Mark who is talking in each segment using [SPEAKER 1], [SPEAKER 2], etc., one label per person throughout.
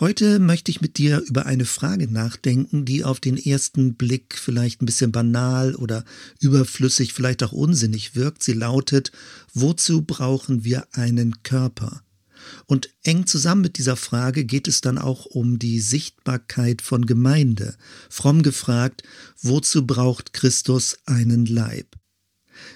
[SPEAKER 1] Heute möchte ich mit dir über eine Frage nachdenken, die auf den ersten Blick vielleicht ein bisschen banal oder überflüssig, vielleicht auch unsinnig wirkt. Sie lautet, wozu brauchen wir einen Körper? Und eng zusammen mit dieser Frage geht es dann auch um die Sichtbarkeit von Gemeinde. Fromm gefragt, wozu braucht Christus einen Leib?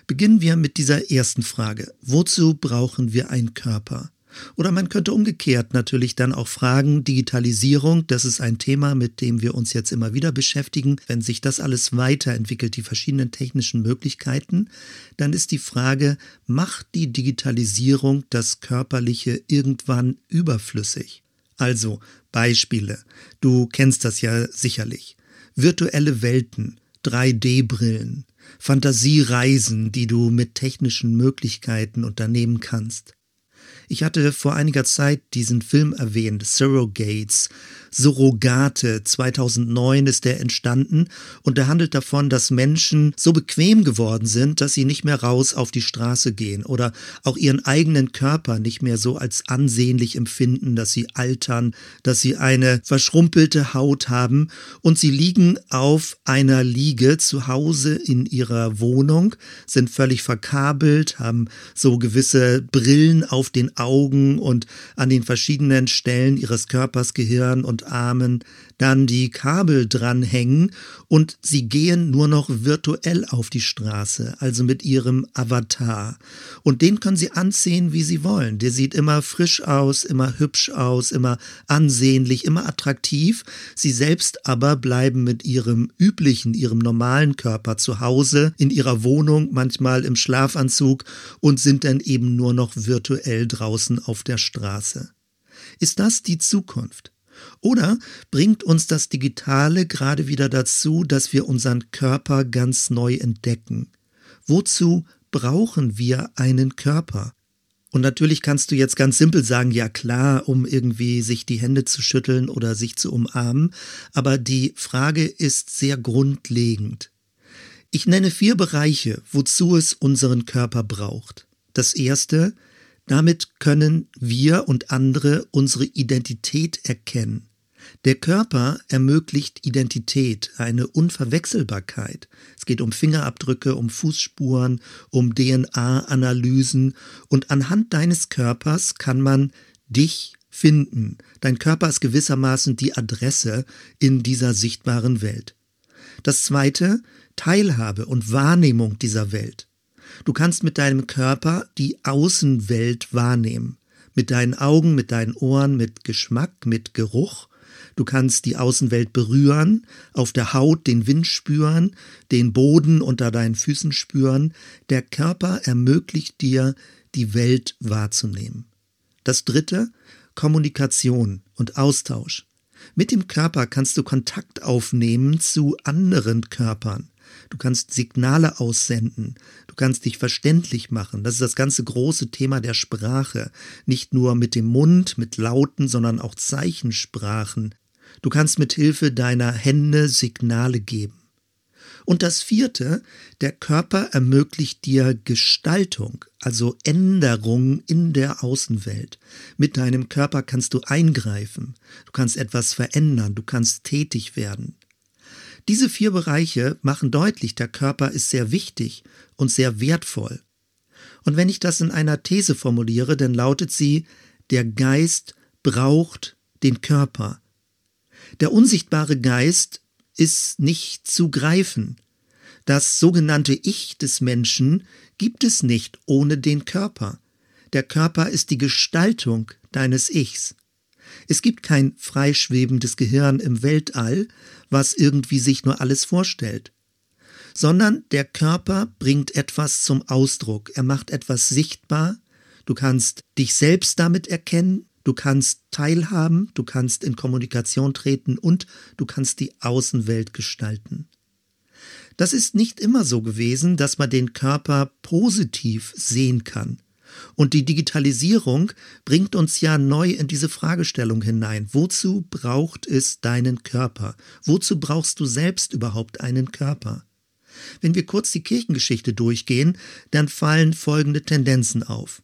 [SPEAKER 1] Beginnen wir mit dieser ersten Frage. Wozu brauchen wir einen Körper? Oder man könnte umgekehrt natürlich dann auch fragen, Digitalisierung, das ist ein Thema, mit dem wir uns jetzt immer wieder beschäftigen. Wenn sich das alles weiterentwickelt, die verschiedenen technischen Möglichkeiten, dann ist die Frage, macht die Digitalisierung das Körperliche irgendwann überflüssig? Also Beispiele. Du kennst das ja sicherlich. Virtuelle Welten, 3D-Brillen, Fantasiereisen, die du mit technischen Möglichkeiten unternehmen kannst. Ich hatte vor einiger Zeit diesen Film erwähnt, Surrogates, Surrogate. 2009 ist der entstanden und der handelt davon, dass Menschen so bequem geworden sind, dass sie nicht mehr raus auf die Straße gehen oder auch ihren eigenen Körper nicht mehr so als ansehnlich empfinden, dass sie altern, dass sie eine verschrumpelte Haut haben und sie liegen auf einer Liege zu Hause in ihrer Wohnung, sind völlig verkabelt, haben so gewisse Brillen auf den Augen und an den verschiedenen Stellen ihres Körpers, Gehirn und Armen dann die Kabel dranhängen und sie gehen nur noch virtuell auf die Straße, also mit ihrem Avatar. Und den können sie anziehen, wie sie wollen. Der sieht immer frisch aus, immer hübsch aus, immer ansehnlich, immer attraktiv. Sie selbst aber bleiben mit ihrem üblichen, ihrem normalen Körper zu Hause, in ihrer Wohnung, manchmal im Schlafanzug und sind dann eben nur noch virtuell draußen auf der Straße. Ist das die Zukunft? Oder bringt uns das Digitale gerade wieder dazu, dass wir unseren Körper ganz neu entdecken? Wozu brauchen wir einen Körper? Und natürlich kannst du jetzt ganz simpel sagen, ja klar, um irgendwie sich die Hände zu schütteln oder sich zu umarmen, aber die Frage ist sehr grundlegend. Ich nenne vier Bereiche, wozu es unseren Körper braucht. Das erste, damit können wir und andere unsere Identität erkennen. Der Körper ermöglicht Identität, eine Unverwechselbarkeit. Es geht um Fingerabdrücke, um Fußspuren, um DNA-Analysen und anhand deines Körpers kann man dich finden. Dein Körper ist gewissermaßen die Adresse in dieser sichtbaren Welt. Das zweite, Teilhabe und Wahrnehmung dieser Welt. Du kannst mit deinem Körper die Außenwelt wahrnehmen. Mit deinen Augen, mit deinen Ohren, mit Geschmack, mit Geruch. Du kannst die Außenwelt berühren, auf der Haut den Wind spüren, den Boden unter deinen Füßen spüren. Der Körper ermöglicht dir, die Welt wahrzunehmen. Das dritte, Kommunikation und Austausch. Mit dem Körper kannst du Kontakt aufnehmen zu anderen Körpern. Du kannst Signale aussenden. Du kannst dich verständlich machen. Das ist das ganze große Thema der Sprache. Nicht nur mit dem Mund, mit Lauten, sondern auch Zeichensprachen. Du kannst mit Hilfe deiner Hände Signale geben. Und das vierte, der Körper ermöglicht dir Gestaltung, also Änderung in der Außenwelt. Mit deinem Körper kannst du eingreifen, du kannst etwas verändern, du kannst tätig werden. Diese vier Bereiche machen deutlich, der Körper ist sehr wichtig und sehr wertvoll. Und wenn ich das in einer These formuliere, dann lautet sie, der Geist braucht den Körper. Der unsichtbare Geist ist nicht zu greifen. Das sogenannte Ich des Menschen gibt es nicht ohne den Körper. Der Körper ist die Gestaltung deines Ichs. Es gibt kein freischwebendes Gehirn im Weltall, was irgendwie sich nur alles vorstellt, sondern der Körper bringt etwas zum Ausdruck, er macht etwas sichtbar, du kannst dich selbst damit erkennen, du kannst teilhaben, du kannst in Kommunikation treten und du kannst die Außenwelt gestalten. Das ist nicht immer so gewesen, dass man den Körper positiv sehen kann. Und die Digitalisierung bringt uns ja neu in diese Fragestellung hinein. Wozu braucht es deinen Körper? Wozu brauchst du selbst überhaupt einen Körper? Wenn wir kurz die Kirchengeschichte durchgehen, dann fallen folgende Tendenzen auf.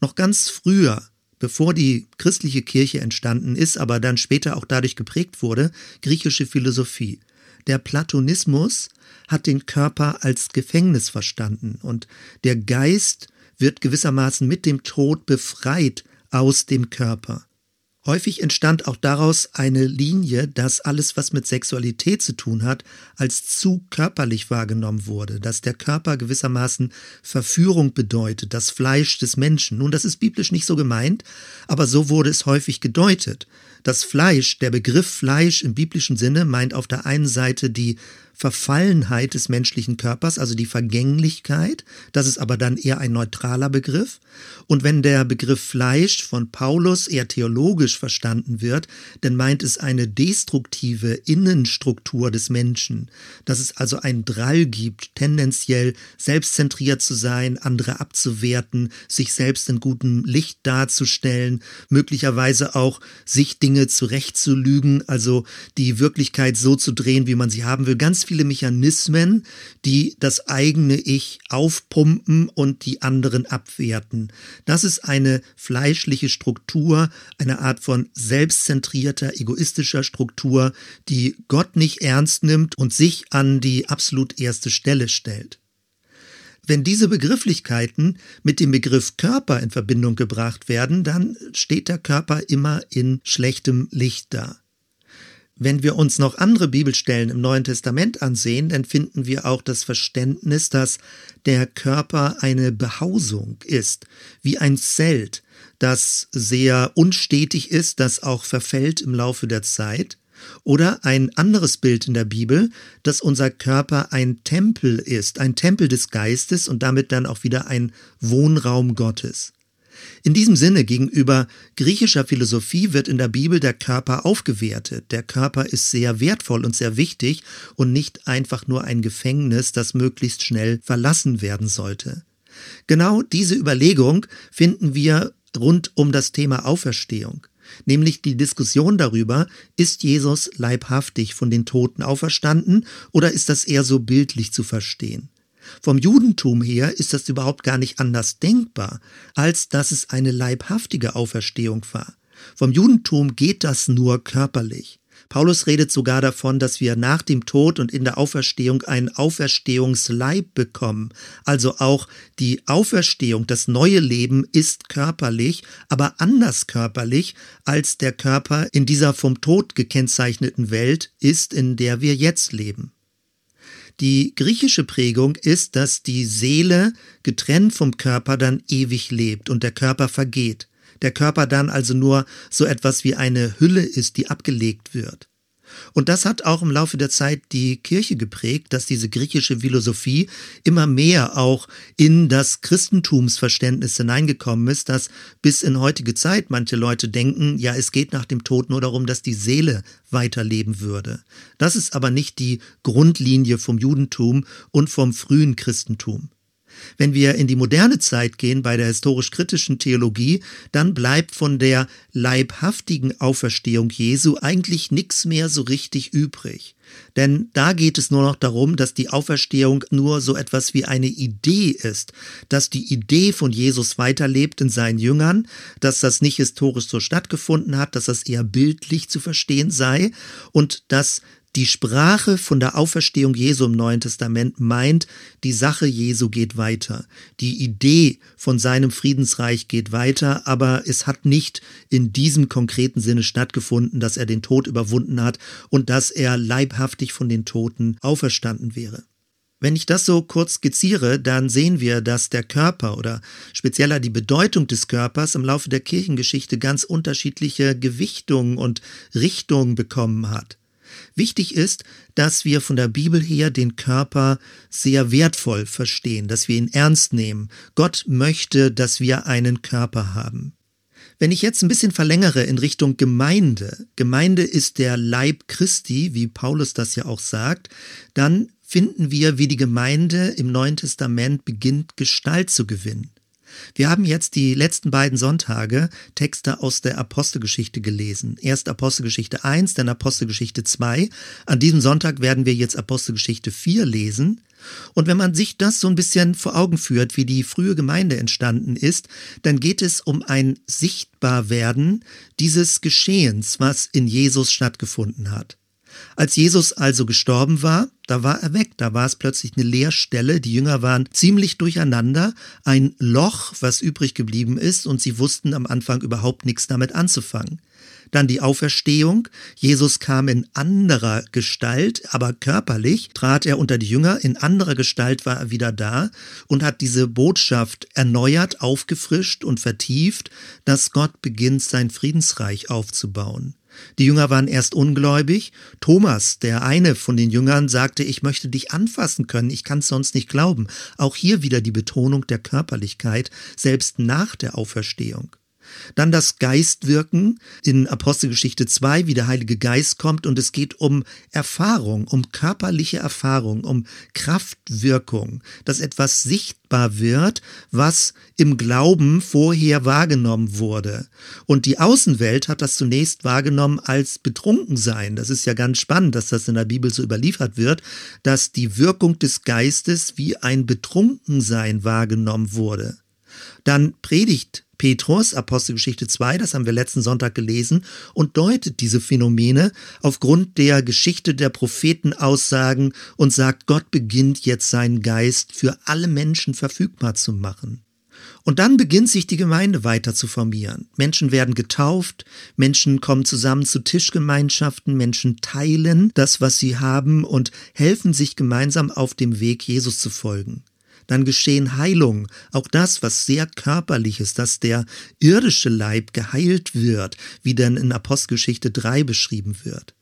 [SPEAKER 1] Noch ganz früher, bevor die christliche Kirche entstanden ist, aber dann später auch dadurch geprägt wurde, griechische Philosophie. Der Platonismus hat den Körper als Gefängnis verstanden und der Geist wird gewissermaßen mit dem Tod befreit aus dem Körper. Häufig entstand auch daraus eine Linie, dass alles, was mit Sexualität zu tun hat, als zu körperlich wahrgenommen wurde, dass der Körper gewissermaßen Verführung bedeutet, das Fleisch des Menschen. Nun, das ist biblisch nicht so gemeint, aber so wurde es häufig gedeutet. Das Fleisch, der Begriff Fleisch im biblischen Sinne meint auf der einen Seite die Verfallenheit des menschlichen Körpers, also die Vergänglichkeit. Das ist aber dann eher ein neutraler Begriff. Und wenn der Begriff Fleisch von Paulus eher theologisch verstanden wird, dann meint es eine destruktive Innenstruktur des Menschen, dass es also einen Drall gibt, tendenziell selbstzentriert zu sein, andere abzuwerten, sich selbst in gutem Licht darzustellen, möglicherweise auch sich Dinge zurechtzulügen, also die Wirklichkeit so zu drehen, wie man sie haben will. Ganz viele Mechanismen, die das eigene Ich aufpumpen und die anderen abwerten. Das ist eine fleischliche Struktur, eine Art von selbstzentrierter, egoistischer Struktur, die Gott nicht ernst nimmt und sich an die absolut erste Stelle stellt. Wenn diese Begrifflichkeiten mit dem Begriff Körper in Verbindung gebracht werden, dann steht der Körper immer in schlechtem Licht da. Wenn wir uns noch andere Bibelstellen im Neuen Testament ansehen, dann finden wir auch das Verständnis, dass der Körper eine Behausung ist, wie ein Zelt, das sehr unstetig ist, das auch verfällt im Laufe der Zeit. Oder ein anderes Bild in der Bibel, dass unser Körper ein Tempel ist, ein Tempel des Geistes und damit dann auch wieder ein Wohnraum Gottes. In diesem Sinne gegenüber griechischer Philosophie wird in der Bibel der Körper aufgewertet. Der Körper ist sehr wertvoll und sehr wichtig und nicht einfach nur ein Gefängnis, das möglichst schnell verlassen werden sollte. Genau diese Überlegung finden wir rund um das Thema Auferstehung nämlich die Diskussion darüber, ist Jesus leibhaftig von den Toten auferstanden oder ist das eher so bildlich zu verstehen? Vom Judentum her ist das überhaupt gar nicht anders denkbar, als dass es eine leibhaftige Auferstehung war. Vom Judentum geht das nur körperlich. Paulus redet sogar davon, dass wir nach dem Tod und in der Auferstehung einen Auferstehungsleib bekommen. Also auch die Auferstehung, das neue Leben ist körperlich, aber anders körperlich, als der Körper in dieser vom Tod gekennzeichneten Welt ist, in der wir jetzt leben. Die griechische Prägung ist, dass die Seele getrennt vom Körper dann ewig lebt und der Körper vergeht. Der Körper dann also nur so etwas wie eine Hülle ist, die abgelegt wird. Und das hat auch im Laufe der Zeit die Kirche geprägt, dass diese griechische Philosophie immer mehr auch in das Christentumsverständnis hineingekommen ist, dass bis in heutige Zeit manche Leute denken, ja, es geht nach dem Tod nur darum, dass die Seele weiterleben würde. Das ist aber nicht die Grundlinie vom Judentum und vom frühen Christentum. Wenn wir in die moderne Zeit gehen bei der historisch-kritischen Theologie, dann bleibt von der leibhaftigen Auferstehung Jesu eigentlich nichts mehr so richtig übrig. Denn da geht es nur noch darum, dass die Auferstehung nur so etwas wie eine Idee ist, dass die Idee von Jesus weiterlebt in seinen Jüngern, dass das nicht historisch so stattgefunden hat, dass das eher bildlich zu verstehen sei und dass die Sprache von der Auferstehung Jesu im Neuen Testament meint, die Sache Jesu geht weiter. Die Idee von seinem Friedensreich geht weiter, aber es hat nicht in diesem konkreten Sinne stattgefunden, dass er den Tod überwunden hat und dass er leibhaftig von den Toten auferstanden wäre. Wenn ich das so kurz skizziere, dann sehen wir, dass der Körper oder spezieller die Bedeutung des Körpers im Laufe der Kirchengeschichte ganz unterschiedliche Gewichtungen und Richtungen bekommen hat. Wichtig ist, dass wir von der Bibel her den Körper sehr wertvoll verstehen, dass wir ihn ernst nehmen. Gott möchte, dass wir einen Körper haben. Wenn ich jetzt ein bisschen verlängere in Richtung Gemeinde, Gemeinde ist der Leib Christi, wie Paulus das ja auch sagt, dann finden wir, wie die Gemeinde im Neuen Testament beginnt, Gestalt zu gewinnen. Wir haben jetzt die letzten beiden Sonntage Texte aus der Apostelgeschichte gelesen. Erst Apostelgeschichte 1, dann Apostelgeschichte 2. An diesem Sonntag werden wir jetzt Apostelgeschichte 4 lesen. Und wenn man sich das so ein bisschen vor Augen führt, wie die frühe Gemeinde entstanden ist, dann geht es um ein Sichtbarwerden dieses Geschehens, was in Jesus stattgefunden hat. Als Jesus also gestorben war, da war er weg, da war es plötzlich eine Leerstelle, die Jünger waren ziemlich durcheinander, ein Loch, was übrig geblieben ist, und sie wussten am Anfang überhaupt nichts damit anzufangen. Dann die Auferstehung. Jesus kam in anderer Gestalt, aber körperlich trat er unter die Jünger. In anderer Gestalt war er wieder da und hat diese Botschaft erneuert, aufgefrischt und vertieft, dass Gott beginnt, sein Friedensreich aufzubauen. Die Jünger waren erst ungläubig. Thomas, der eine von den Jüngern, sagte, ich möchte dich anfassen können, ich kann es sonst nicht glauben. Auch hier wieder die Betonung der Körperlichkeit, selbst nach der Auferstehung. Dann das Geistwirken in Apostelgeschichte 2, wie der Heilige Geist kommt und es geht um Erfahrung, um körperliche Erfahrung, um Kraftwirkung, dass etwas sichtbar wird, was im Glauben vorher wahrgenommen wurde. Und die Außenwelt hat das zunächst wahrgenommen als Betrunkensein. Das ist ja ganz spannend, dass das in der Bibel so überliefert wird, dass die Wirkung des Geistes wie ein Betrunkensein wahrgenommen wurde. Dann predigt Petrus, Apostelgeschichte 2, das haben wir letzten Sonntag gelesen, und deutet diese Phänomene aufgrund der Geschichte der Prophetenaussagen und sagt, Gott beginnt jetzt seinen Geist für alle Menschen verfügbar zu machen. Und dann beginnt sich die Gemeinde weiter zu formieren. Menschen werden getauft, Menschen kommen zusammen zu Tischgemeinschaften, Menschen teilen das, was sie haben und helfen sich gemeinsam auf dem Weg, Jesus zu folgen dann geschehen Heilungen. Auch das, was sehr körperlich ist, dass der irdische Leib geheilt wird, wie denn in Apostelgeschichte 3 beschrieben wird.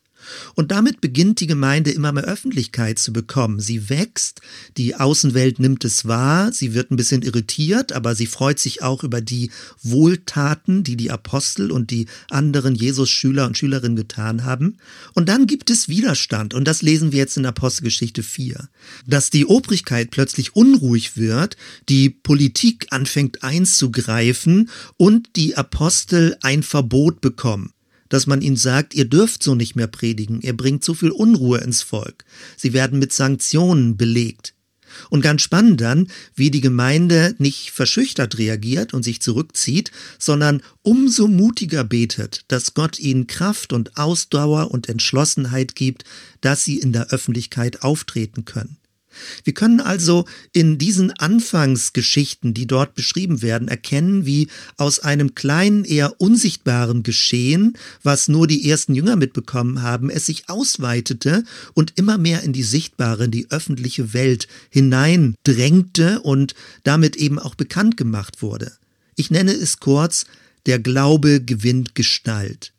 [SPEAKER 1] Und damit beginnt die Gemeinde immer mehr Öffentlichkeit zu bekommen. Sie wächst, die Außenwelt nimmt es wahr, sie wird ein bisschen irritiert, aber sie freut sich auch über die Wohltaten, die die Apostel und die anderen Jesus-Schüler und Schülerinnen getan haben. Und dann gibt es Widerstand, und das lesen wir jetzt in Apostelgeschichte 4. Dass die Obrigkeit plötzlich unruhig wird, die Politik anfängt einzugreifen und die Apostel ein Verbot bekommen dass man ihnen sagt, ihr dürft so nicht mehr predigen, ihr bringt zu viel Unruhe ins Volk. Sie werden mit Sanktionen belegt. Und ganz spannend dann, wie die Gemeinde nicht verschüchtert reagiert und sich zurückzieht, sondern umso mutiger betet, dass Gott ihnen Kraft und Ausdauer und Entschlossenheit gibt, dass sie in der Öffentlichkeit auftreten können. Wir können also in diesen Anfangsgeschichten, die dort beschrieben werden, erkennen, wie aus einem kleinen, eher unsichtbaren Geschehen, was nur die ersten Jünger mitbekommen haben, es sich ausweitete und immer mehr in die sichtbare, in die öffentliche Welt hineindrängte und damit eben auch bekannt gemacht wurde. Ich nenne es kurz, der Glaube gewinnt Gestalt.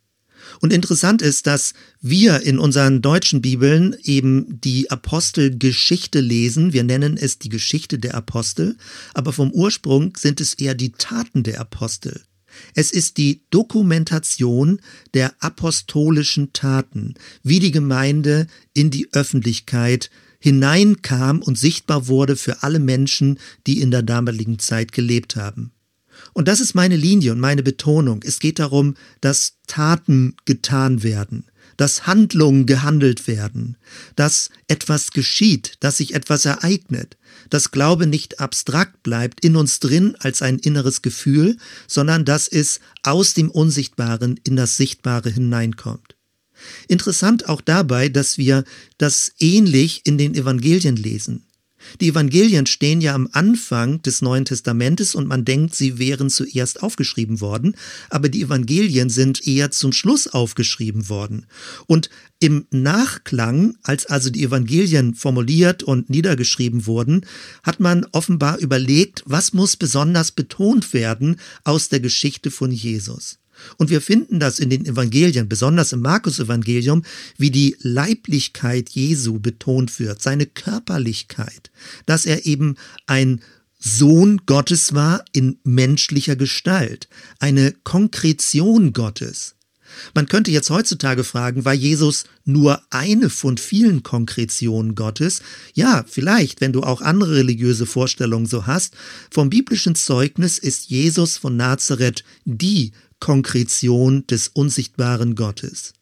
[SPEAKER 1] Und interessant ist, dass wir in unseren deutschen Bibeln eben die Apostelgeschichte lesen. Wir nennen es die Geschichte der Apostel, aber vom Ursprung sind es eher die Taten der Apostel. Es ist die Dokumentation der apostolischen Taten, wie die Gemeinde in die Öffentlichkeit hineinkam und sichtbar wurde für alle Menschen, die in der damaligen Zeit gelebt haben. Und das ist meine Linie und meine Betonung. Es geht darum, dass Taten getan werden, dass Handlungen gehandelt werden, dass etwas geschieht, dass sich etwas ereignet, dass Glaube nicht abstrakt bleibt in uns drin als ein inneres Gefühl, sondern dass es aus dem Unsichtbaren in das Sichtbare hineinkommt. Interessant auch dabei, dass wir das ähnlich in den Evangelien lesen. Die Evangelien stehen ja am Anfang des Neuen Testamentes und man denkt, sie wären zuerst aufgeschrieben worden, aber die Evangelien sind eher zum Schluss aufgeschrieben worden. Und im Nachklang, als also die Evangelien formuliert und niedergeschrieben wurden, hat man offenbar überlegt, was muss besonders betont werden aus der Geschichte von Jesus. Und wir finden das in den Evangelien, besonders im Markus-Evangelium, wie die Leiblichkeit Jesu betont wird, seine Körperlichkeit, dass er eben ein Sohn Gottes war in menschlicher Gestalt, eine Konkretion Gottes. Man könnte jetzt heutzutage fragen, war Jesus nur eine von vielen Konkretionen Gottes? Ja, vielleicht, wenn du auch andere religiöse Vorstellungen so hast. Vom biblischen Zeugnis ist Jesus von Nazareth die Konkretion des unsichtbaren Gottes.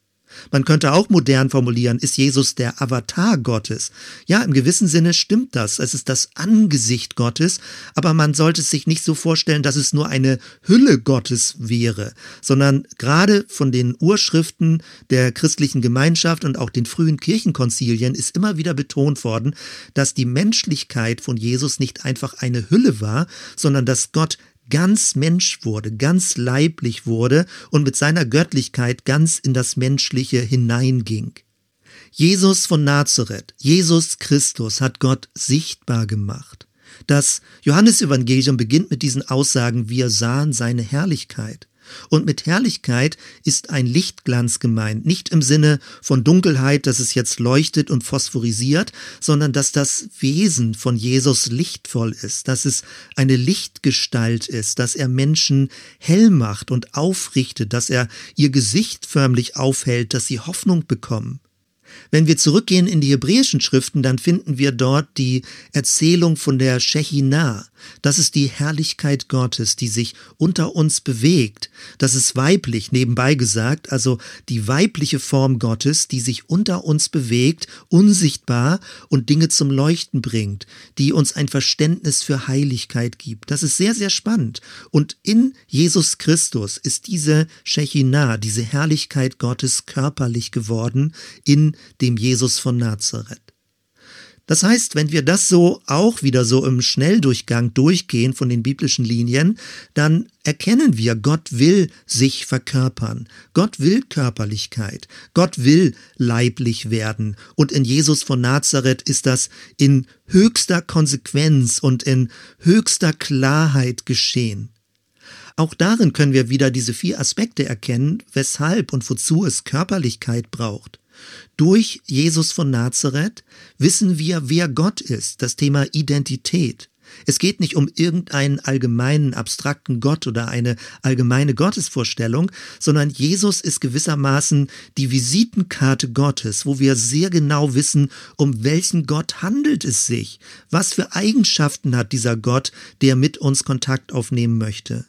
[SPEAKER 1] Man könnte auch modern formulieren, ist Jesus der Avatar Gottes? Ja, im gewissen Sinne stimmt das. Es ist das Angesicht Gottes, aber man sollte es sich nicht so vorstellen, dass es nur eine Hülle Gottes wäre, sondern gerade von den Urschriften der christlichen Gemeinschaft und auch den frühen Kirchenkonzilien ist immer wieder betont worden, dass die Menschlichkeit von Jesus nicht einfach eine Hülle war, sondern dass Gott ganz Mensch wurde, ganz leiblich wurde und mit seiner Göttlichkeit ganz in das Menschliche hineinging. Jesus von Nazareth, Jesus Christus hat Gott sichtbar gemacht. Das Johannesevangelium beginnt mit diesen Aussagen, wir sahen seine Herrlichkeit. Und mit Herrlichkeit ist ein Lichtglanz gemeint, nicht im Sinne von Dunkelheit, dass es jetzt leuchtet und phosphorisiert, sondern dass das Wesen von Jesus lichtvoll ist, dass es eine Lichtgestalt ist, dass er Menschen hell macht und aufrichtet, dass er ihr Gesicht förmlich aufhält, dass sie Hoffnung bekommen. Wenn wir zurückgehen in die hebräischen Schriften, dann finden wir dort die Erzählung von der Shechinah. Das ist die Herrlichkeit Gottes, die sich unter uns bewegt. Das ist weiblich, nebenbei gesagt, also die weibliche Form Gottes, die sich unter uns bewegt, unsichtbar und Dinge zum Leuchten bringt, die uns ein Verständnis für Heiligkeit gibt. Das ist sehr, sehr spannend. Und in Jesus Christus ist diese Shechinah, diese Herrlichkeit Gottes körperlich geworden in dem Jesus von Nazareth. Das heißt, wenn wir das so auch wieder so im Schnelldurchgang durchgehen von den biblischen Linien, dann erkennen wir, Gott will sich verkörpern. Gott will Körperlichkeit. Gott will leiblich werden. Und in Jesus von Nazareth ist das in höchster Konsequenz und in höchster Klarheit geschehen. Auch darin können wir wieder diese vier Aspekte erkennen, weshalb und wozu es Körperlichkeit braucht. Durch Jesus von Nazareth wissen wir, wer Gott ist, das Thema Identität. Es geht nicht um irgendeinen allgemeinen, abstrakten Gott oder eine allgemeine Gottesvorstellung, sondern Jesus ist gewissermaßen die Visitenkarte Gottes, wo wir sehr genau wissen, um welchen Gott handelt es sich, was für Eigenschaften hat dieser Gott, der mit uns Kontakt aufnehmen möchte.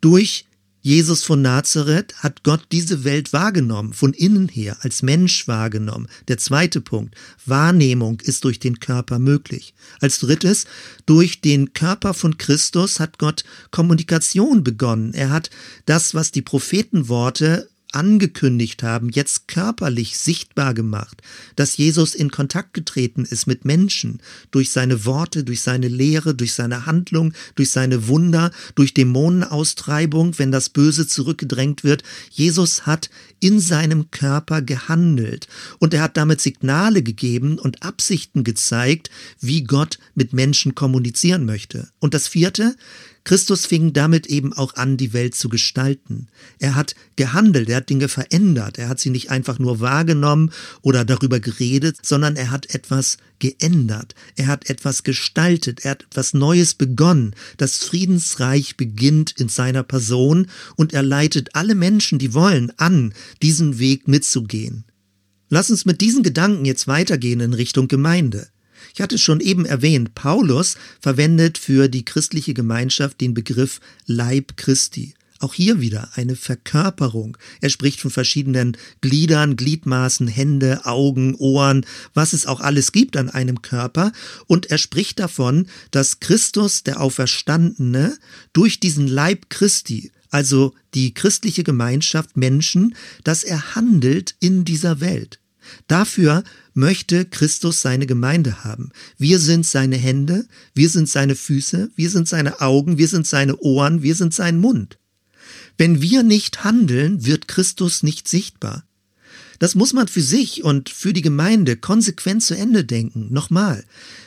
[SPEAKER 1] Durch Jesus von Nazareth hat Gott diese Welt wahrgenommen, von innen her, als Mensch wahrgenommen. Der zweite Punkt, Wahrnehmung ist durch den Körper möglich. Als drittes, durch den Körper von Christus hat Gott Kommunikation begonnen. Er hat das, was die Prophetenworte angekündigt haben, jetzt körperlich sichtbar gemacht, dass Jesus in Kontakt getreten ist mit Menschen durch seine Worte, durch seine Lehre, durch seine Handlung, durch seine Wunder, durch Dämonenaustreibung, wenn das Böse zurückgedrängt wird. Jesus hat in seinem Körper gehandelt und er hat damit Signale gegeben und Absichten gezeigt, wie Gott mit Menschen kommunizieren möchte. Und das vierte, Christus fing damit eben auch an, die Welt zu gestalten. Er hat gehandelt, er hat Dinge verändert, er hat sie nicht einfach nur wahrgenommen oder darüber geredet, sondern er hat etwas geändert, er hat etwas gestaltet, er hat etwas Neues begonnen. Das Friedensreich beginnt in seiner Person und er leitet alle Menschen, die wollen, an, diesen Weg mitzugehen. Lass uns mit diesen Gedanken jetzt weitergehen in Richtung Gemeinde. Ich hatte schon eben erwähnt, Paulus verwendet für die christliche Gemeinschaft den Begriff Leib Christi. Auch hier wieder eine Verkörperung. Er spricht von verschiedenen Gliedern, Gliedmaßen, Hände, Augen, Ohren, was es auch alles gibt an einem Körper. Und er spricht davon, dass Christus, der Auferstandene, durch diesen Leib Christi, also die christliche Gemeinschaft Menschen, dass er handelt in dieser Welt. Dafür möchte Christus seine Gemeinde haben. Wir sind seine Hände, wir sind seine Füße, wir sind seine Augen, wir sind seine Ohren, wir sind sein Mund. Wenn wir nicht handeln, wird Christus nicht sichtbar. Das muss man für sich und für die Gemeinde konsequent zu Ende denken. Nochmal,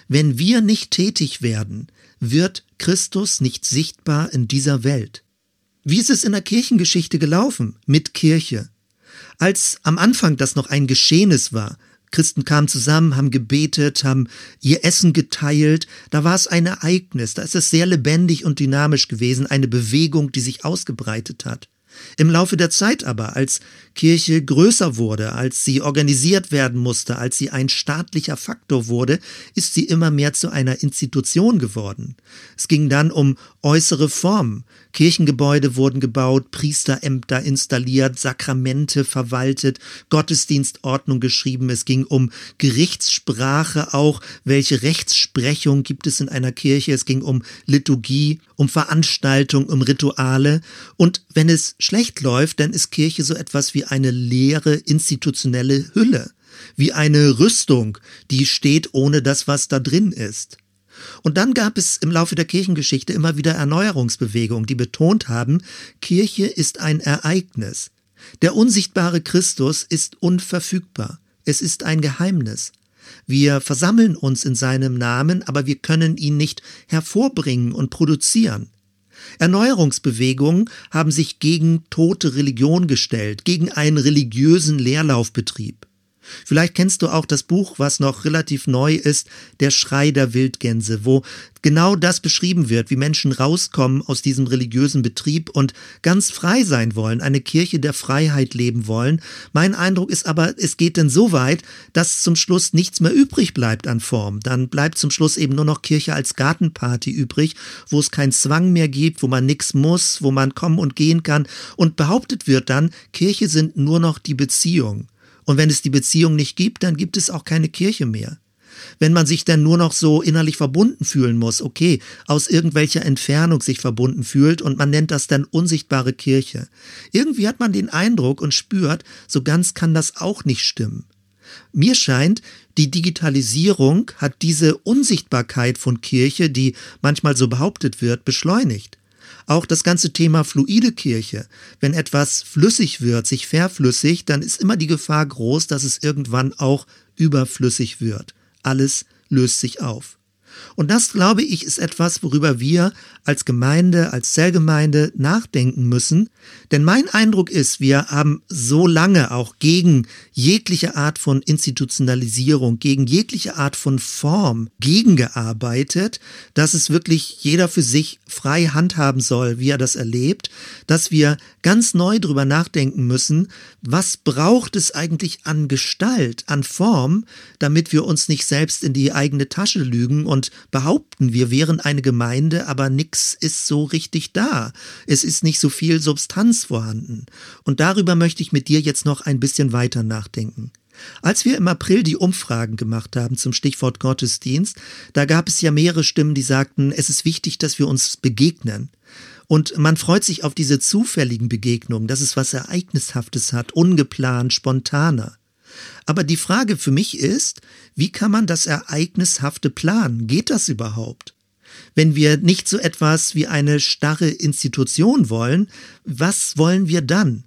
[SPEAKER 1] wenn wir nicht tätig werden, wird Christus nicht sichtbar in dieser Welt. Wie ist es in der Kirchengeschichte gelaufen mit Kirche? Als am Anfang das noch ein Geschehnis war, Christen kamen zusammen, haben gebetet, haben ihr Essen geteilt. Da war es ein Ereignis, da ist es sehr lebendig und dynamisch gewesen, eine Bewegung, die sich ausgebreitet hat. Im Laufe der Zeit aber, als Kirche größer wurde, als sie organisiert werden musste, als sie ein staatlicher Faktor wurde, ist sie immer mehr zu einer Institution geworden. Es ging dann um äußere Formen. Kirchengebäude wurden gebaut, Priesterämter installiert, Sakramente verwaltet, Gottesdienstordnung geschrieben. Es ging um Gerichtssprache auch. Welche Rechtsprechung gibt es in einer Kirche? Es ging um Liturgie, um Veranstaltung, um Rituale. Und wenn es schlecht läuft, dann ist Kirche so etwas wie eine leere institutionelle Hülle, wie eine Rüstung, die steht ohne das, was da drin ist. Und dann gab es im Laufe der Kirchengeschichte immer wieder Erneuerungsbewegungen, die betont haben, Kirche ist ein Ereignis. Der unsichtbare Christus ist unverfügbar. Es ist ein Geheimnis. Wir versammeln uns in seinem Namen, aber wir können ihn nicht hervorbringen und produzieren. Erneuerungsbewegungen haben sich gegen tote Religion gestellt, gegen einen religiösen Leerlaufbetrieb. Vielleicht kennst du auch das Buch, was noch relativ neu ist, Der Schrei der Wildgänse, wo genau das beschrieben wird, wie Menschen rauskommen aus diesem religiösen Betrieb und ganz frei sein wollen, eine Kirche der Freiheit leben wollen. Mein Eindruck ist aber, es geht denn so weit, dass zum Schluss nichts mehr übrig bleibt an Form. Dann bleibt zum Schluss eben nur noch Kirche als Gartenparty übrig, wo es keinen Zwang mehr gibt, wo man nichts muss, wo man kommen und gehen kann und behauptet wird dann, Kirche sind nur noch die Beziehung. Und wenn es die Beziehung nicht gibt, dann gibt es auch keine Kirche mehr. Wenn man sich dann nur noch so innerlich verbunden fühlen muss, okay, aus irgendwelcher Entfernung sich verbunden fühlt und man nennt das dann unsichtbare Kirche. Irgendwie hat man den Eindruck und spürt, so ganz kann das auch nicht stimmen. Mir scheint, die Digitalisierung hat diese Unsichtbarkeit von Kirche, die manchmal so behauptet wird, beschleunigt. Auch das ganze Thema fluide Kirche. Wenn etwas flüssig wird, sich verflüssigt, dann ist immer die Gefahr groß, dass es irgendwann auch überflüssig wird. Alles löst sich auf. Und das, glaube ich, ist etwas, worüber wir als Gemeinde, als Zellgemeinde nachdenken müssen. Denn mein Eindruck ist, wir haben so lange auch gegen jegliche Art von Institutionalisierung, gegen jegliche Art von Form gegengearbeitet, dass es wirklich jeder für sich frei handhaben soll, wie er das erlebt, dass wir ganz neu drüber nachdenken müssen, was braucht es eigentlich an Gestalt, an Form, damit wir uns nicht selbst in die eigene Tasche lügen und behaupten, wir wären eine Gemeinde, aber nichts ist so richtig da. Es ist nicht so viel Substanz vorhanden. Und darüber möchte ich mit dir jetzt noch ein bisschen weiter nachdenken. Als wir im April die Umfragen gemacht haben zum Stichwort Gottesdienst, da gab es ja mehrere Stimmen, die sagten, es ist wichtig, dass wir uns begegnen. Und man freut sich auf diese zufälligen Begegnungen, dass es was Ereignishaftes hat, ungeplant, spontaner. Aber die Frage für mich ist, wie kann man das Ereignishafte planen? Geht das überhaupt? Wenn wir nicht so etwas wie eine starre Institution wollen, was wollen wir dann?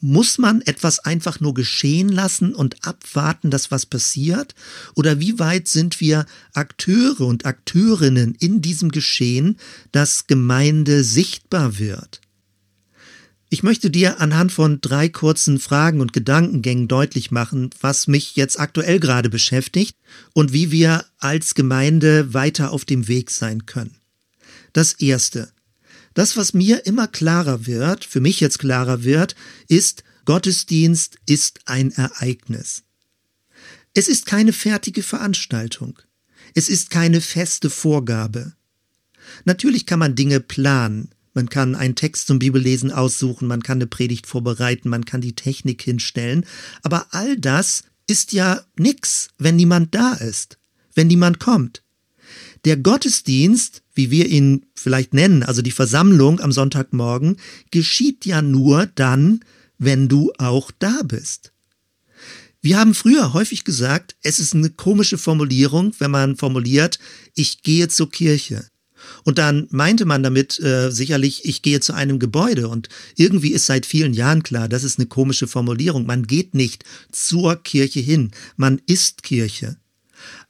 [SPEAKER 1] Muss man etwas einfach nur geschehen lassen und abwarten, dass was passiert? Oder wie weit sind wir Akteure und Akteurinnen in diesem Geschehen, dass Gemeinde sichtbar wird? Ich möchte dir anhand von drei kurzen Fragen und Gedankengängen deutlich machen, was mich jetzt aktuell gerade beschäftigt und wie wir als Gemeinde weiter auf dem Weg sein können. Das Erste. Das, was mir immer klarer wird, für mich jetzt klarer wird, ist, Gottesdienst ist ein Ereignis. Es ist keine fertige Veranstaltung. Es ist keine feste Vorgabe. Natürlich kann man Dinge planen, man kann einen Text zum Bibellesen aussuchen, man kann eine Predigt vorbereiten, man kann die Technik hinstellen, aber all das ist ja nix, wenn niemand da ist, wenn niemand kommt. Der Gottesdienst, wie wir ihn vielleicht nennen, also die Versammlung am Sonntagmorgen, geschieht ja nur dann, wenn du auch da bist. Wir haben früher häufig gesagt, es ist eine komische Formulierung, wenn man formuliert, ich gehe zur Kirche. Und dann meinte man damit äh, sicherlich, ich gehe zu einem Gebäude. Und irgendwie ist seit vielen Jahren klar, das ist eine komische Formulierung. Man geht nicht zur Kirche hin, man ist Kirche.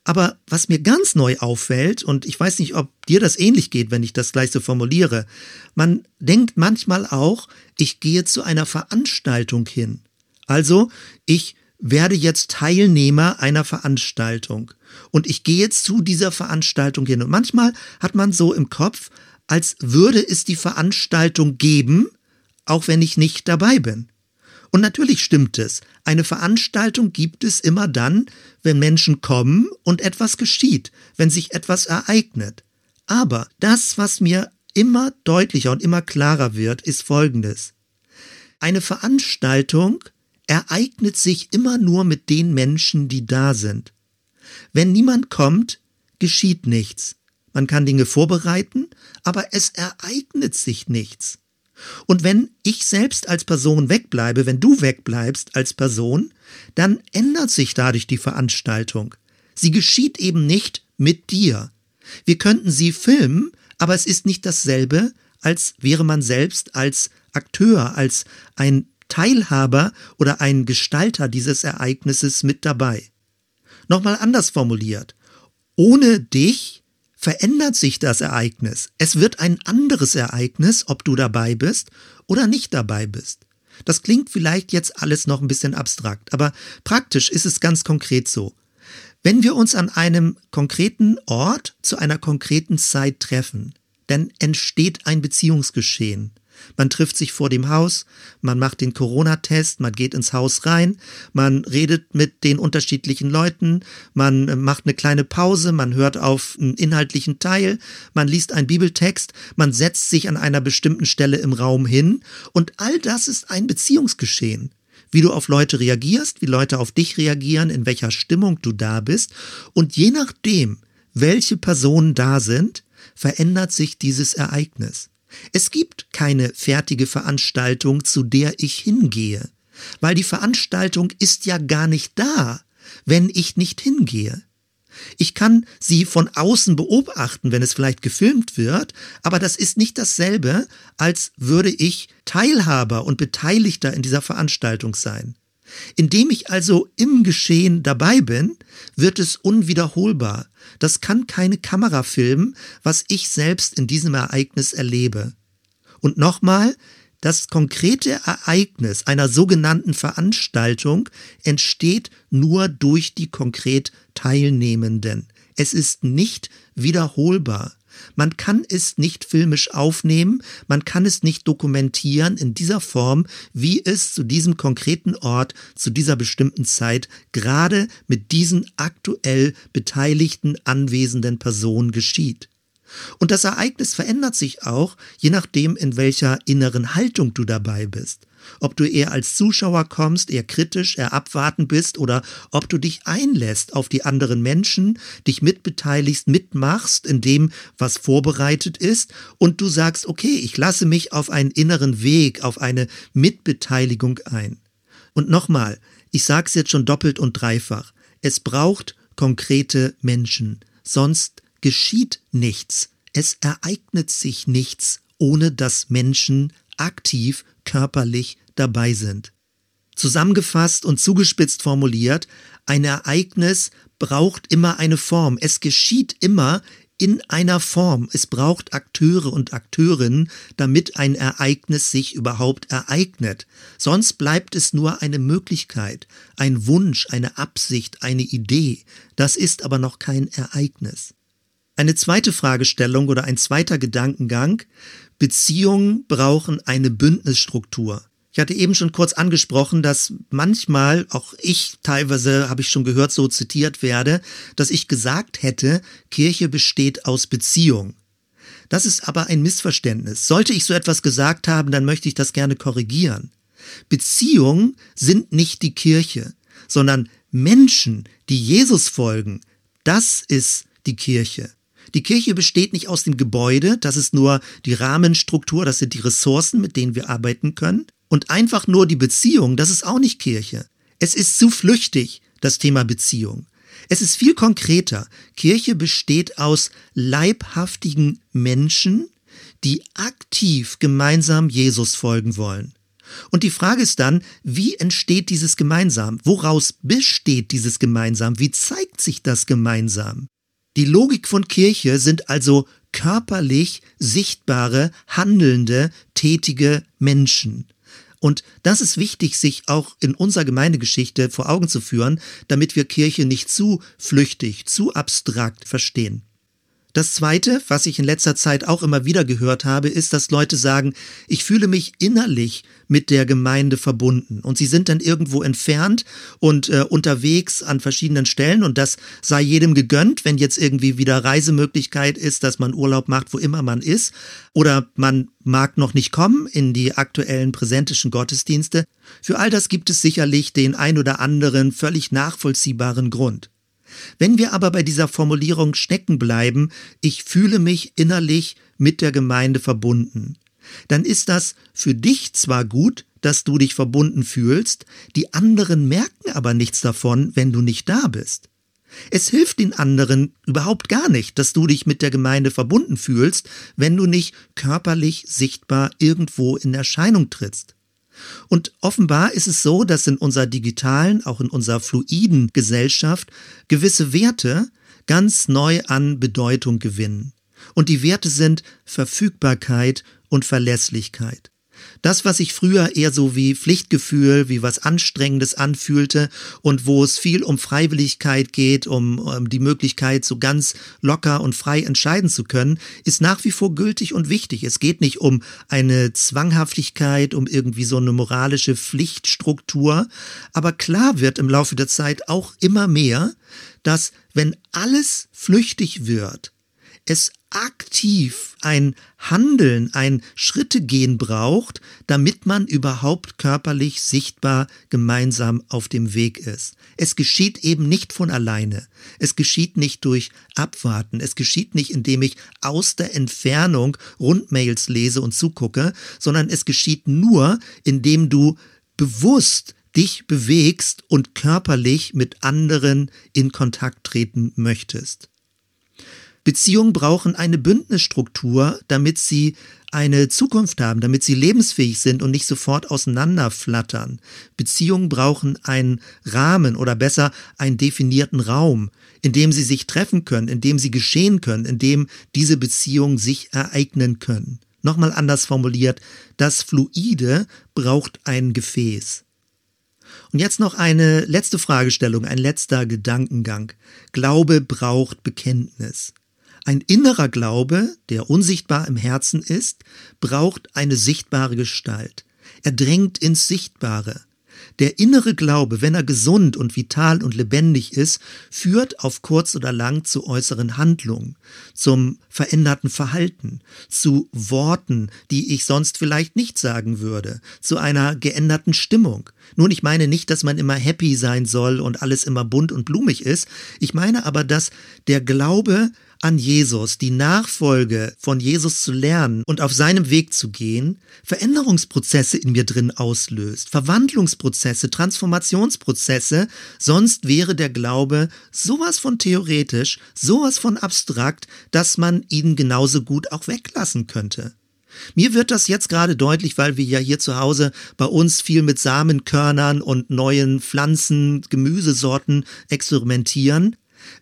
[SPEAKER 1] Aber was mir ganz neu auffällt, und ich weiß nicht, ob dir das ähnlich geht, wenn ich das gleich so formuliere, man denkt manchmal auch, ich gehe zu einer Veranstaltung hin. Also, ich werde jetzt Teilnehmer einer Veranstaltung und ich gehe zu dieser Veranstaltung hin. Und manchmal hat man so im Kopf, als würde es die Veranstaltung geben, auch wenn ich nicht dabei bin. Und natürlich stimmt es. Eine Veranstaltung gibt es immer dann, wenn Menschen kommen und etwas geschieht, wenn sich etwas ereignet. Aber das, was mir immer deutlicher und immer klarer wird, ist Folgendes. Eine Veranstaltung ereignet sich immer nur mit den Menschen, die da sind. Wenn niemand kommt, geschieht nichts. Man kann Dinge vorbereiten, aber es ereignet sich nichts. Und wenn ich selbst als Person wegbleibe, wenn du wegbleibst als Person, dann ändert sich dadurch die Veranstaltung. Sie geschieht eben nicht mit dir. Wir könnten sie filmen, aber es ist nicht dasselbe, als wäre man selbst als Akteur, als ein Teilhaber oder ein Gestalter dieses Ereignisses mit dabei. Nochmal anders formuliert. Ohne dich verändert sich das Ereignis. Es wird ein anderes Ereignis, ob du dabei bist oder nicht dabei bist. Das klingt vielleicht jetzt alles noch ein bisschen abstrakt, aber praktisch ist es ganz konkret so. Wenn wir uns an einem konkreten Ort zu einer konkreten Zeit treffen, dann entsteht ein Beziehungsgeschehen. Man trifft sich vor dem Haus, man macht den Corona-Test, man geht ins Haus rein, man redet mit den unterschiedlichen Leuten, man äh, macht eine kleine Pause, man hört auf einen inhaltlichen Teil, man liest einen Bibeltext, man setzt sich an einer bestimmten Stelle im Raum hin und all das ist ein Beziehungsgeschehen. Wie du auf Leute reagierst, wie Leute auf dich reagieren, in welcher Stimmung du da bist und je nachdem, welche Personen da sind, verändert sich dieses Ereignis. Es gibt keine fertige Veranstaltung, zu der ich hingehe, weil die Veranstaltung ist ja gar nicht da, wenn ich nicht hingehe. Ich kann sie von außen beobachten, wenn es vielleicht gefilmt wird, aber das ist nicht dasselbe, als würde ich Teilhaber und Beteiligter in dieser Veranstaltung sein. Indem ich also im Geschehen dabei bin, wird es unwiederholbar. Das kann keine Kamera filmen, was ich selbst in diesem Ereignis erlebe. Und nochmal, das konkrete Ereignis einer sogenannten Veranstaltung entsteht nur durch die konkret Teilnehmenden. Es ist nicht wiederholbar. Man kann es nicht filmisch aufnehmen, man kann es nicht dokumentieren in dieser Form, wie es zu diesem konkreten Ort, zu dieser bestimmten Zeit, gerade mit diesen aktuell beteiligten anwesenden Personen geschieht. Und das Ereignis verändert sich auch, je nachdem, in welcher inneren Haltung du dabei bist. Ob du eher als Zuschauer kommst, eher kritisch, eher abwartend bist oder ob du dich einlässt auf die anderen Menschen, dich mitbeteiligst, mitmachst in dem, was vorbereitet ist und du sagst, okay, ich lasse mich auf einen inneren Weg, auf eine Mitbeteiligung ein. Und nochmal, ich sage es jetzt schon doppelt und dreifach, es braucht konkrete Menschen, sonst geschieht nichts. Es ereignet sich nichts, ohne dass Menschen aktiv körperlich dabei sind. Zusammengefasst und zugespitzt formuliert, ein Ereignis braucht immer eine Form. Es geschieht immer in einer Form. Es braucht Akteure und Akteurinnen, damit ein Ereignis sich überhaupt ereignet. Sonst bleibt es nur eine Möglichkeit, ein Wunsch, eine Absicht, eine Idee. Das ist aber noch kein Ereignis. Eine zweite Fragestellung oder ein zweiter Gedankengang. Beziehungen brauchen eine Bündnisstruktur. Ich hatte eben schon kurz angesprochen, dass manchmal, auch ich teilweise habe ich schon gehört, so zitiert werde, dass ich gesagt hätte, Kirche besteht aus Beziehung. Das ist aber ein Missverständnis. Sollte ich so etwas gesagt haben, dann möchte ich das gerne korrigieren. Beziehungen sind nicht die Kirche, sondern Menschen, die Jesus folgen. Das ist die Kirche. Die Kirche besteht nicht aus dem Gebäude, das ist nur die Rahmenstruktur, das sind die Ressourcen, mit denen wir arbeiten können. Und einfach nur die Beziehung, das ist auch nicht Kirche. Es ist zu flüchtig, das Thema Beziehung. Es ist viel konkreter. Kirche besteht aus leibhaftigen Menschen, die aktiv gemeinsam Jesus folgen wollen. Und die Frage ist dann, wie entsteht dieses gemeinsam? Woraus besteht dieses gemeinsam? Wie zeigt sich das gemeinsam? Die Logik von Kirche sind also körperlich sichtbare, handelnde, tätige Menschen. Und das ist wichtig, sich auch in unserer Gemeindegeschichte vor Augen zu führen, damit wir Kirche nicht zu flüchtig, zu abstrakt verstehen. Das Zweite, was ich in letzter Zeit auch immer wieder gehört habe, ist, dass Leute sagen, ich fühle mich innerlich mit der Gemeinde verbunden. Und sie sind dann irgendwo entfernt und äh, unterwegs an verschiedenen Stellen. Und das sei jedem gegönnt, wenn jetzt irgendwie wieder Reisemöglichkeit ist, dass man Urlaub macht, wo immer man ist. Oder man mag noch nicht kommen in die aktuellen präsentischen Gottesdienste. Für all das gibt es sicherlich den ein oder anderen völlig nachvollziehbaren Grund. Wenn wir aber bei dieser Formulierung stecken bleiben, ich fühle mich innerlich mit der Gemeinde verbunden, dann ist das für dich zwar gut, dass du dich verbunden fühlst, die anderen merken aber nichts davon, wenn du nicht da bist. Es hilft den anderen überhaupt gar nicht, dass du dich mit der Gemeinde verbunden fühlst, wenn du nicht körperlich sichtbar irgendwo in Erscheinung trittst. Und offenbar ist es so, dass in unserer digitalen, auch in unserer fluiden Gesellschaft gewisse Werte ganz neu an Bedeutung gewinnen. Und die Werte sind Verfügbarkeit und Verlässlichkeit. Das, was sich früher eher so wie Pflichtgefühl, wie was Anstrengendes anfühlte und wo es viel um Freiwilligkeit geht, um, um, die Möglichkeit, so ganz locker und frei entscheiden zu können, ist nach wie vor gültig und wichtig. Es geht nicht um eine Zwanghaftigkeit, um irgendwie so eine moralische Pflichtstruktur. Aber klar wird im Laufe der Zeit auch immer mehr, dass wenn alles flüchtig wird, es aktiv ein Handeln, ein Schrittegehen braucht, damit man überhaupt körperlich sichtbar gemeinsam auf dem Weg ist. Es geschieht eben nicht von alleine. Es geschieht nicht durch Abwarten. Es geschieht nicht, indem ich aus der Entfernung Rundmails lese und zugucke, sondern es geschieht nur, indem du bewusst dich bewegst und körperlich mit anderen in Kontakt treten möchtest. Beziehungen brauchen eine Bündnisstruktur, damit sie eine Zukunft haben, damit sie lebensfähig sind und nicht sofort auseinanderflattern. Beziehungen brauchen einen Rahmen oder besser einen definierten Raum, in dem sie sich treffen können, in dem sie geschehen können, in dem diese Beziehungen sich ereignen können. Nochmal anders formuliert, das Fluide braucht ein Gefäß. Und jetzt noch eine letzte Fragestellung, ein letzter Gedankengang. Glaube braucht Bekenntnis. Ein innerer Glaube, der unsichtbar im Herzen ist, braucht eine sichtbare Gestalt. Er drängt ins Sichtbare. Der innere Glaube, wenn er gesund und vital und lebendig ist, führt auf kurz oder lang zu äußeren Handlungen, zum veränderten Verhalten, zu Worten, die ich sonst vielleicht nicht sagen würde, zu einer geänderten Stimmung. Nun, ich meine nicht, dass man immer happy sein soll und alles immer bunt und blumig ist. Ich meine aber, dass der Glaube an Jesus, die Nachfolge von Jesus zu lernen und auf seinem Weg zu gehen, Veränderungsprozesse in mir drin auslöst, Verwandlungsprozesse, Transformationsprozesse, sonst wäre der Glaube sowas von theoretisch, sowas von abstrakt, dass man ihn genauso gut auch weglassen könnte. Mir wird das jetzt gerade deutlich, weil wir ja hier zu Hause bei uns viel mit Samenkörnern und neuen Pflanzen, Gemüsesorten experimentieren.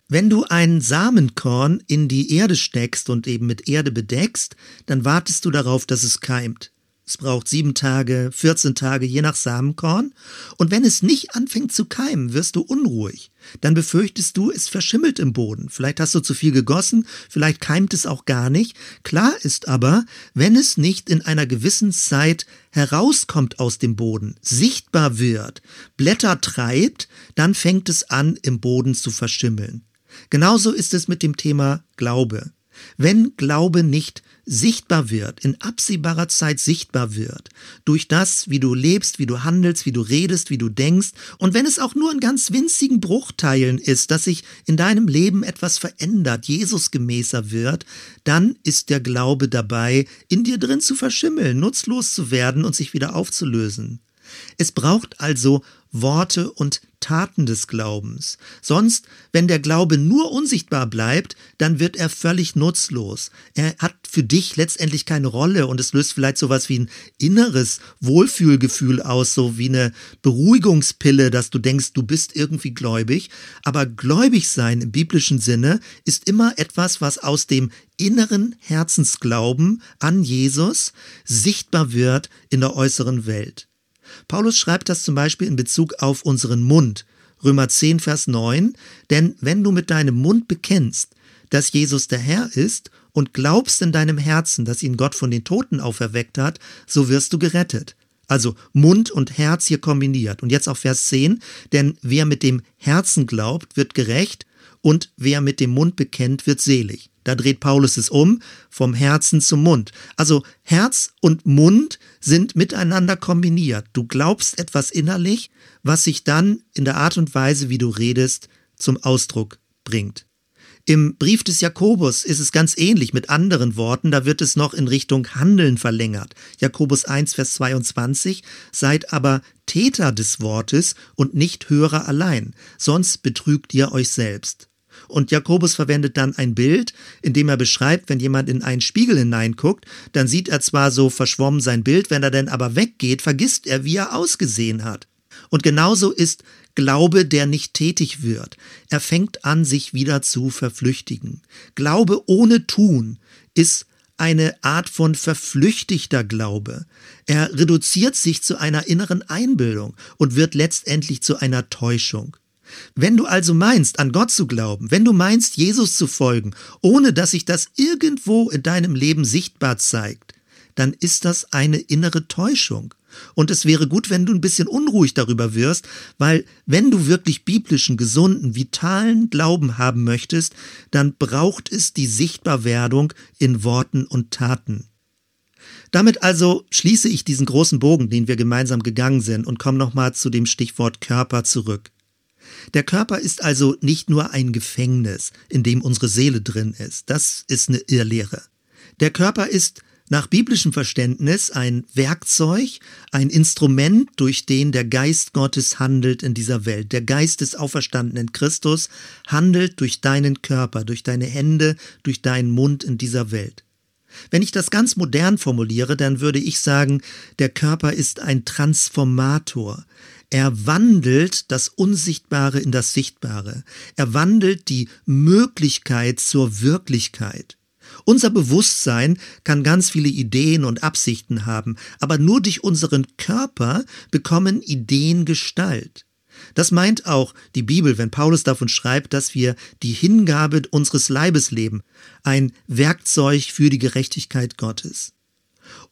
[SPEAKER 1] Wenn du ein Samenkorn in die Erde steckst und eben mit Erde bedeckst, dann wartest du darauf, dass es keimt. Es braucht sieben Tage, 14 Tage, je nach Samenkorn. Und wenn es nicht anfängt zu keimen, wirst du unruhig. Dann befürchtest du, es verschimmelt im Boden. Vielleicht hast du zu viel gegossen, vielleicht keimt es auch gar nicht. Klar ist aber, wenn es nicht in einer gewissen Zeit herauskommt aus dem Boden, sichtbar wird, Blätter treibt, dann fängt es an, im Boden zu verschimmeln. Genauso ist es mit dem Thema Glaube. Wenn Glaube nicht sichtbar wird, in absehbarer Zeit sichtbar wird, durch das, wie du lebst, wie du handelst, wie du redest, wie du denkst, und wenn es auch nur in ganz winzigen Bruchteilen ist, dass sich in deinem Leben etwas verändert, Jesus gemäßer wird, dann ist der Glaube dabei, in dir drin zu verschimmeln, nutzlos zu werden und sich wieder aufzulösen. Es braucht also Worte und Taten des Glaubens. Sonst, wenn der Glaube nur unsichtbar bleibt, dann wird er völlig nutzlos. Er hat für dich letztendlich keine Rolle und es löst vielleicht sowas wie ein inneres Wohlfühlgefühl aus, so wie eine Beruhigungspille, dass du denkst, du bist irgendwie gläubig. Aber gläubig sein im biblischen Sinne ist immer etwas, was aus dem inneren Herzensglauben an Jesus sichtbar wird in der äußeren Welt. Paulus schreibt das zum Beispiel in Bezug auf unseren Mund. Römer 10, Vers 9. Denn wenn du mit deinem Mund bekennst, dass Jesus der Herr ist und glaubst in deinem Herzen, dass ihn Gott von den Toten auferweckt hat, so wirst du gerettet. Also Mund und Herz hier kombiniert. Und jetzt auf Vers 10, denn wer mit dem Herzen glaubt, wird gerecht und wer mit dem Mund bekennt, wird selig. Da dreht Paulus es um, vom Herzen zum Mund. Also Herz und Mund sind miteinander kombiniert. Du glaubst etwas innerlich, was sich dann in der Art und Weise, wie du redest, zum Ausdruck bringt. Im Brief des Jakobus ist es ganz ähnlich mit anderen Worten, da wird es noch in Richtung Handeln verlängert. Jakobus 1, Vers 22, seid aber Täter des Wortes und nicht Hörer allein, sonst betrügt ihr euch selbst. Und Jakobus verwendet dann ein Bild, in dem er beschreibt, wenn jemand in einen Spiegel hineinguckt, dann sieht er zwar so verschwommen sein Bild, wenn er dann aber weggeht, vergisst er, wie er ausgesehen hat. Und genauso ist Glaube, der nicht tätig wird. Er fängt an, sich wieder zu verflüchtigen. Glaube ohne Tun ist eine Art von verflüchtigter Glaube. Er reduziert sich zu einer inneren Einbildung und wird letztendlich zu einer Täuschung. Wenn du also meinst, an Gott zu glauben, wenn du meinst, Jesus zu folgen, ohne dass sich das irgendwo in deinem Leben sichtbar zeigt, dann ist das eine innere Täuschung. Und es wäre gut, wenn du ein bisschen unruhig darüber wirst, weil wenn du wirklich biblischen, gesunden, vitalen Glauben haben möchtest, dann braucht es die Sichtbarwerdung in Worten und Taten. Damit also schließe ich diesen großen Bogen, den wir gemeinsam gegangen sind, und komme nochmal zu dem Stichwort Körper zurück. Der Körper ist also nicht nur ein Gefängnis, in dem unsere Seele drin ist. Das ist eine Irrlehre. Der Körper ist nach biblischem Verständnis ein Werkzeug, ein Instrument, durch den der Geist Gottes handelt in dieser Welt. Der Geist des auferstandenen Christus handelt durch deinen Körper, durch deine Hände, durch deinen Mund in dieser Welt. Wenn ich das ganz modern formuliere, dann würde ich sagen, der Körper ist ein Transformator. Er wandelt das Unsichtbare in das Sichtbare. Er wandelt die Möglichkeit zur Wirklichkeit. Unser Bewusstsein kann ganz viele Ideen und Absichten haben, aber nur durch unseren Körper bekommen Ideen Gestalt. Das meint auch die Bibel, wenn Paulus davon schreibt, dass wir die Hingabe unseres Leibes leben, ein Werkzeug für die Gerechtigkeit Gottes.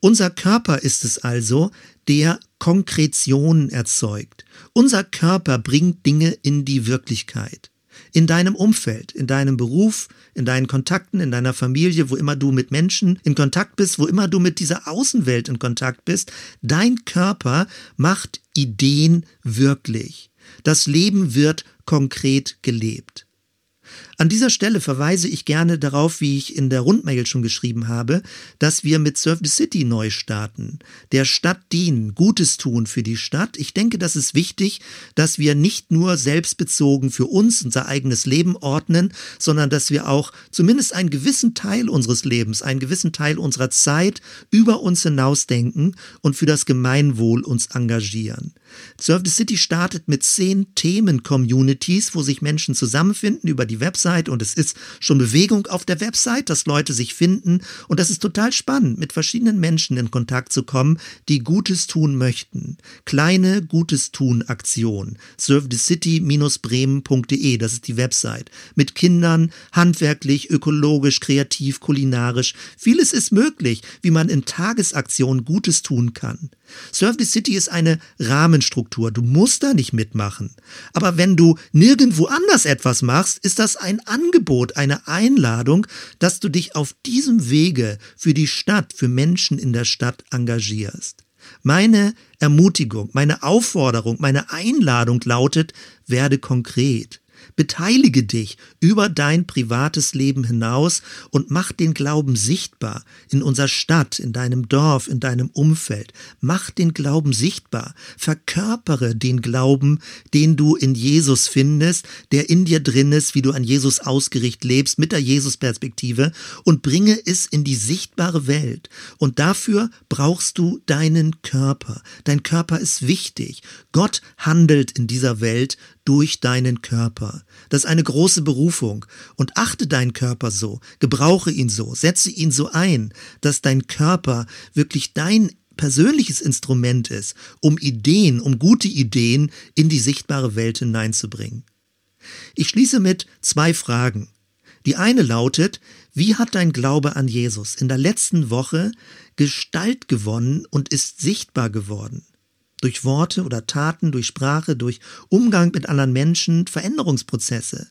[SPEAKER 1] Unser Körper ist es also, der Konkretionen erzeugt. Unser Körper bringt Dinge in die Wirklichkeit. In deinem Umfeld, in deinem Beruf, in deinen Kontakten, in deiner Familie, wo immer du mit Menschen in Kontakt bist, wo immer du mit dieser Außenwelt in Kontakt bist, dein Körper macht Ideen wirklich. Das Leben wird konkret gelebt. An dieser Stelle verweise ich gerne darauf, wie ich in der Rundmail schon geschrieben habe, dass wir mit the City neu starten, der Stadt dienen, Gutes tun für die Stadt. Ich denke, das ist wichtig, dass wir nicht nur selbstbezogen für uns unser eigenes Leben ordnen, sondern dass wir auch zumindest einen gewissen Teil unseres Lebens, einen gewissen Teil unserer Zeit über uns hinausdenken und für das Gemeinwohl uns engagieren. The City startet mit zehn Themen-Communities, wo sich Menschen zusammenfinden über die Website und es ist schon Bewegung auf der Website, dass Leute sich finden und das ist total spannend, mit verschiedenen Menschen in Kontakt zu kommen, die Gutes tun möchten. Kleine Gutes tun Aktion. servethecity-bremen.de, das ist die Website. Mit Kindern, handwerklich, ökologisch, kreativ, kulinarisch. Vieles ist möglich, wie man in Tagesaktionen Gutes tun kann. Surf the City ist eine Rahmenstruktur. Du musst da nicht mitmachen. Aber wenn du nirgendwo anders etwas machst, ist das ein Angebot, eine Einladung, dass du dich auf diesem Wege für die Stadt, für Menschen in der Stadt engagierst. Meine Ermutigung, meine Aufforderung, meine Einladung lautet, werde konkret. Beteilige dich über dein privates Leben hinaus und mach den Glauben sichtbar in unserer Stadt, in deinem Dorf, in deinem Umfeld. Mach den Glauben sichtbar. Verkörpere den Glauben, den du in Jesus findest, der in dir drin ist, wie du an Jesus ausgerichtet lebst, mit der Jesus-Perspektive und bringe es in die sichtbare Welt. Und dafür brauchst du deinen Körper. Dein Körper ist wichtig. Gott handelt in dieser Welt durch deinen Körper. Das ist eine große Berufung. Und achte deinen Körper so, gebrauche ihn so, setze ihn so ein, dass dein Körper wirklich dein persönliches Instrument ist, um Ideen, um gute Ideen in die sichtbare Welt hineinzubringen. Ich schließe mit zwei Fragen. Die eine lautet, wie hat dein Glaube an Jesus in der letzten Woche Gestalt gewonnen und ist sichtbar geworden? Durch Worte oder Taten, durch Sprache, durch Umgang mit anderen Menschen, Veränderungsprozesse.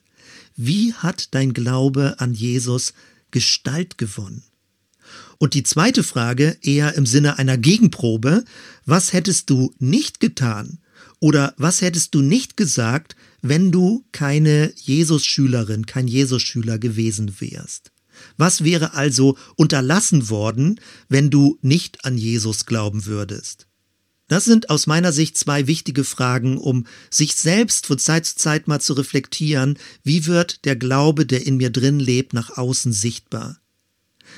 [SPEAKER 1] Wie hat dein Glaube an Jesus Gestalt gewonnen? Und die zweite Frage, eher im Sinne einer Gegenprobe, was hättest du nicht getan oder was hättest du nicht gesagt, wenn du keine Jesus-Schülerin, kein Jesus-Schüler gewesen wärst? Was wäre also unterlassen worden, wenn du nicht an Jesus glauben würdest? Das sind aus meiner Sicht zwei wichtige Fragen, um sich selbst von Zeit zu Zeit mal zu reflektieren, wie wird der Glaube, der in mir drin lebt, nach außen sichtbar?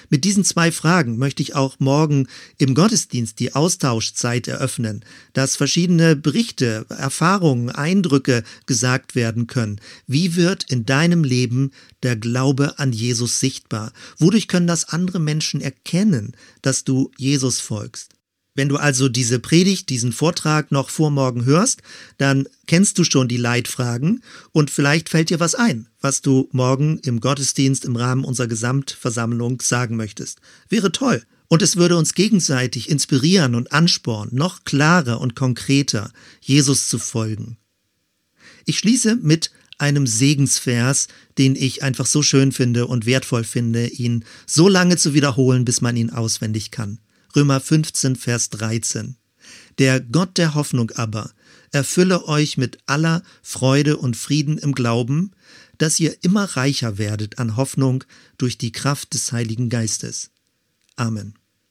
[SPEAKER 1] Mit diesen zwei Fragen möchte ich auch morgen im Gottesdienst die Austauschzeit eröffnen, dass verschiedene Berichte, Erfahrungen, Eindrücke gesagt werden können. Wie wird in deinem Leben der Glaube an Jesus sichtbar? Wodurch können das andere Menschen erkennen, dass du Jesus folgst? Wenn du also diese Predigt, diesen Vortrag noch vor morgen hörst, dann kennst du schon die Leitfragen und vielleicht fällt dir was ein, was du morgen im Gottesdienst im Rahmen unserer Gesamtversammlung sagen möchtest. Wäre toll. Und es würde uns gegenseitig inspirieren und anspornen, noch klarer und konkreter Jesus zu folgen. Ich schließe mit einem Segensvers, den ich einfach so schön finde und wertvoll finde, ihn so lange zu wiederholen, bis man ihn auswendig kann. Römer 15, Vers 13. Der Gott der Hoffnung aber erfülle euch mit aller Freude und Frieden im Glauben, dass ihr immer reicher werdet an Hoffnung durch die Kraft des Heiligen Geistes. Amen.